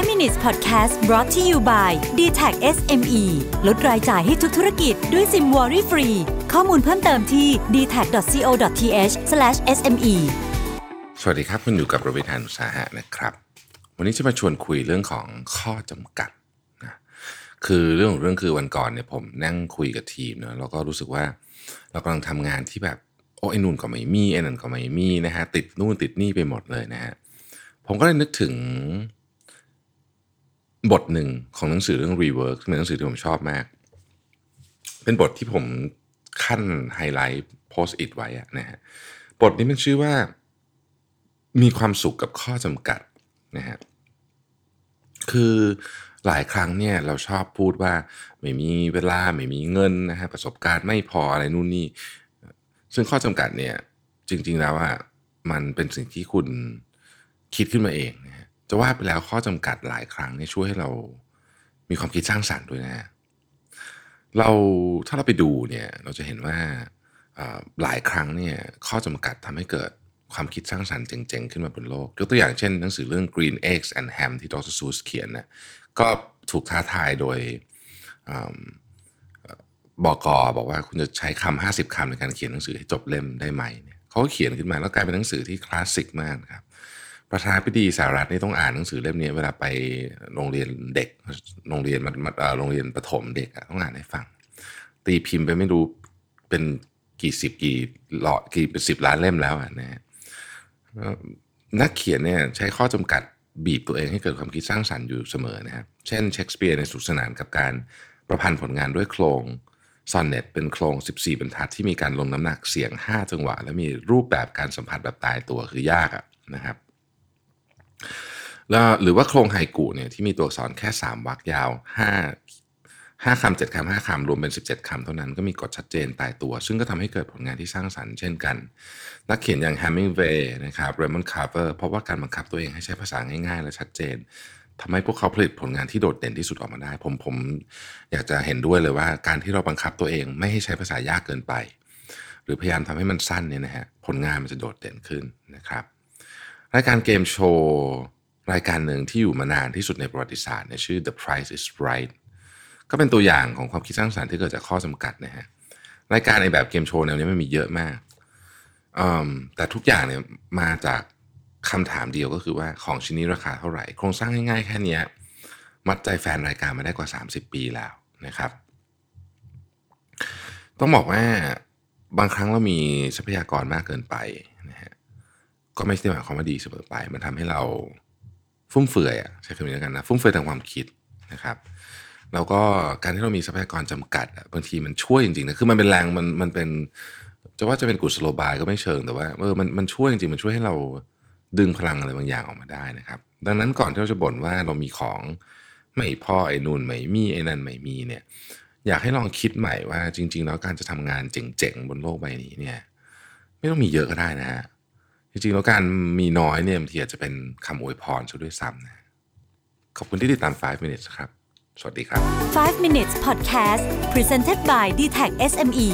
5 minutes podcast brought to you by d t a c SME ลดรายจ่ายให้ทุกธุรกิจด้วยซิมวอรี่ฟรี ข้อมูลเพิ่มเติมที่ d t a c c o t h s m e สวัสดีครับ คุณอยู่กับโรบิทานุสาหะนะครับ วันนี้จะมาชวนคุยเรื่องของข้อจำกัดนะคือเรื่องของเรื่องคือวันก่อนเนี่ยผมนั่งคุยกับทีมเนะแล้วก็รู้สึกว่าเรากำลังทำงานที่แบบโอ้ไอ้นู่นก็ไม่มีไอ้นั่นก็ไม่มีนะฮะติดนู่นติดนี่ไปหมดเลยนะฮะผมก็เลยนึกถึง บทหนึ่งของหนังสือเรื่อง Rework ซึ่งเป็นหนังสือที่ผมชอบมาก เป็นบทที่ผมขั้นไฮไลท์โพสต์อิทไว้นะฮะบทนี้มันชื่อว่า มีความสุขกับข้อจำกัดนะฮะคือหลายครั้งเนี่ยเราชอบพูดว่าไม่มีเวลาไม่มีเงินนะฮะประสบการณ์ไม่พออะไรนู่นนี่ ซึ่งข้อจำกัดเนี่ยจริง ๆแล้วอะมันเป็นสิ่งที่คุณคิดขึ้นมาเองนะฮะ จะว่าไปแล้วข้อจำกัดหลายครั้งเนี่ยช่วยให้เรามีความคิดสร้างสรรค์ด้วยนะ เราถ้าเราไปดูเนี่ยเราจะเห็นว่าหลายครั้งเนี่ยข้อจำกัดทำให้เกิดความคิดสร้างสรรค์เจ๋งๆ ขึ้นมาบนโลก ยกตัวอย่างเช่นหนังสือเรื่อง Green Eggs and Ham ที่ดรซูสเขียนนะก็ถูกท้าทายโดยอบอกอบอกว่าคุณจะใช้คำห้าสิบคำในการเขียนหนังสือให้จบเล่มได้ไหมเนี่ยเขาเขียนขึ้นมาแล้วกลายเป็นหนังสือที่คลาสสิกมากครับ ประธานาธิบดีสหรัฐนี่ต้องอ่านหนังสือเล่มนี้เวลาไปโรงเรียนเด็ก โรงเรียนมัธโรงเรียนประถมเด็กต้องอ่านให้ฟัง ตีพิมพ์ไปไม่รู้เป็นกี่สิบกี่หลอกี่เป็นสิบล้านเล่มแล้วนะฮะนักเขียนเนี่ยใช้ข้อจำกัดบีบตัวเองให้เกิดความคิดสร้างสรรค์อยู่เสมอนะครับเช่นเชคสเปียร์ในยสนุกสนานกับการประพันธ์ผลงานด้วยโครงซอนเน็ตเป็นโครง 14 บรรทัดที่มีการลงน้ำหนักเสียง 5 จังหวะ และมีรูปแบบการสัมผัสแบบตายตัวคือยากะนะครับ แล้วหรือว่าโครงไฮกุเนี่ยที่มีตัวอักษรแค่ 3วรรคยาว 5 5คำ7คำ5คำรวมเป็น 17คำเท่านั้นก็มีกฎชัดเจนตายตัว ซึ่งก็ทำให้เกิดผลงานที่สร้างสรรค์เช่นกัน นักเขียนอย่าง Hemingway นะครับ Raymond Carver เพราะว่าการบังคับตัวเองให้ใช้ภาษาง่ายๆ และชัดเจนทำให้พวกเขาผลิตผลงานที่โดดเด่นที่สุดออกมาได้ ผมผมอยากจะเห็นด้วยเลยว่าการที่เราบังคับตัวเองไม่ให้ใช้ภาษายากเกินไป หรือพยายามทำให้มันสั้นเนี่ยนะฮะผลงานมันจะโดดเด่นขึ้นนะครับ รายการเกมโชว์รายการหนึ่งที่อยู่มานานที่สุดในประวัติศาสตร์เนี่ยชื่อ The Price is Right ก็เป็นตัวอย่างของความคิดสร้างสรรค์ที่เกิดจากข้อจำกัดนะฮะรายการในแบบเกมโชว์แนวนี้มันมีเยอะมากอืมแต่ทุกอย่างเนี่ยมาจากคำถามเดียวก็คือว่าของชิ้นนี้ราคาเท่าไหร่ โครงสร้างง่ายๆแค่นี้มัดใจแฟนรายการมาได้กว่า 30 ปีแล้วนะครับ ต้องบอกว่าบางครั้งเรามีทรัพยากรมากเกินไปนะฮะ ก็ไม่ใช่หมายความว่าดีเสมอไป มันทำให้เราฟุ่มเฟือยอะใช้คำนี้แล้วกันนะฟุ่มเฟือยทางความคิดนะครับ แล้วก็การที่เรามีทรัพยากรจำกัดบางทีมันช่วยจริงๆนะคือมันเป็นแรงมันมันเป็นจะว่าจะเป็นกุศโลบายก็ไม่เชิงแต่ว่าเออมันมันช่วยจริงๆมันช่วยให้เราดึงพลังอะไรบางอย่างออกมาได้นะครับ ดังนั้นก่อนที่เราจะบ่นว่าเรามีของไม่พอไอ้นู่นไม่มีไอ้นั่นไม่มีเนี่ย อยากให้ลองคิดใหม่ว่าจริง ๆ แล้วการจะทำงานเจ๋งๆบนโลกใบนี้เนี่ย ไม่ต้องมีเยอะก็ได้นะฮะ จริงๆแล้วการมีน้อยเนี่ยบางทีอาจจะเป็นคำอวยพรซะด้วยซ้ำนะขอบคุณที่ติดตาม 5 minutes ครับ สวัสดีครับ 5 minutes podcast presented by d t a c SME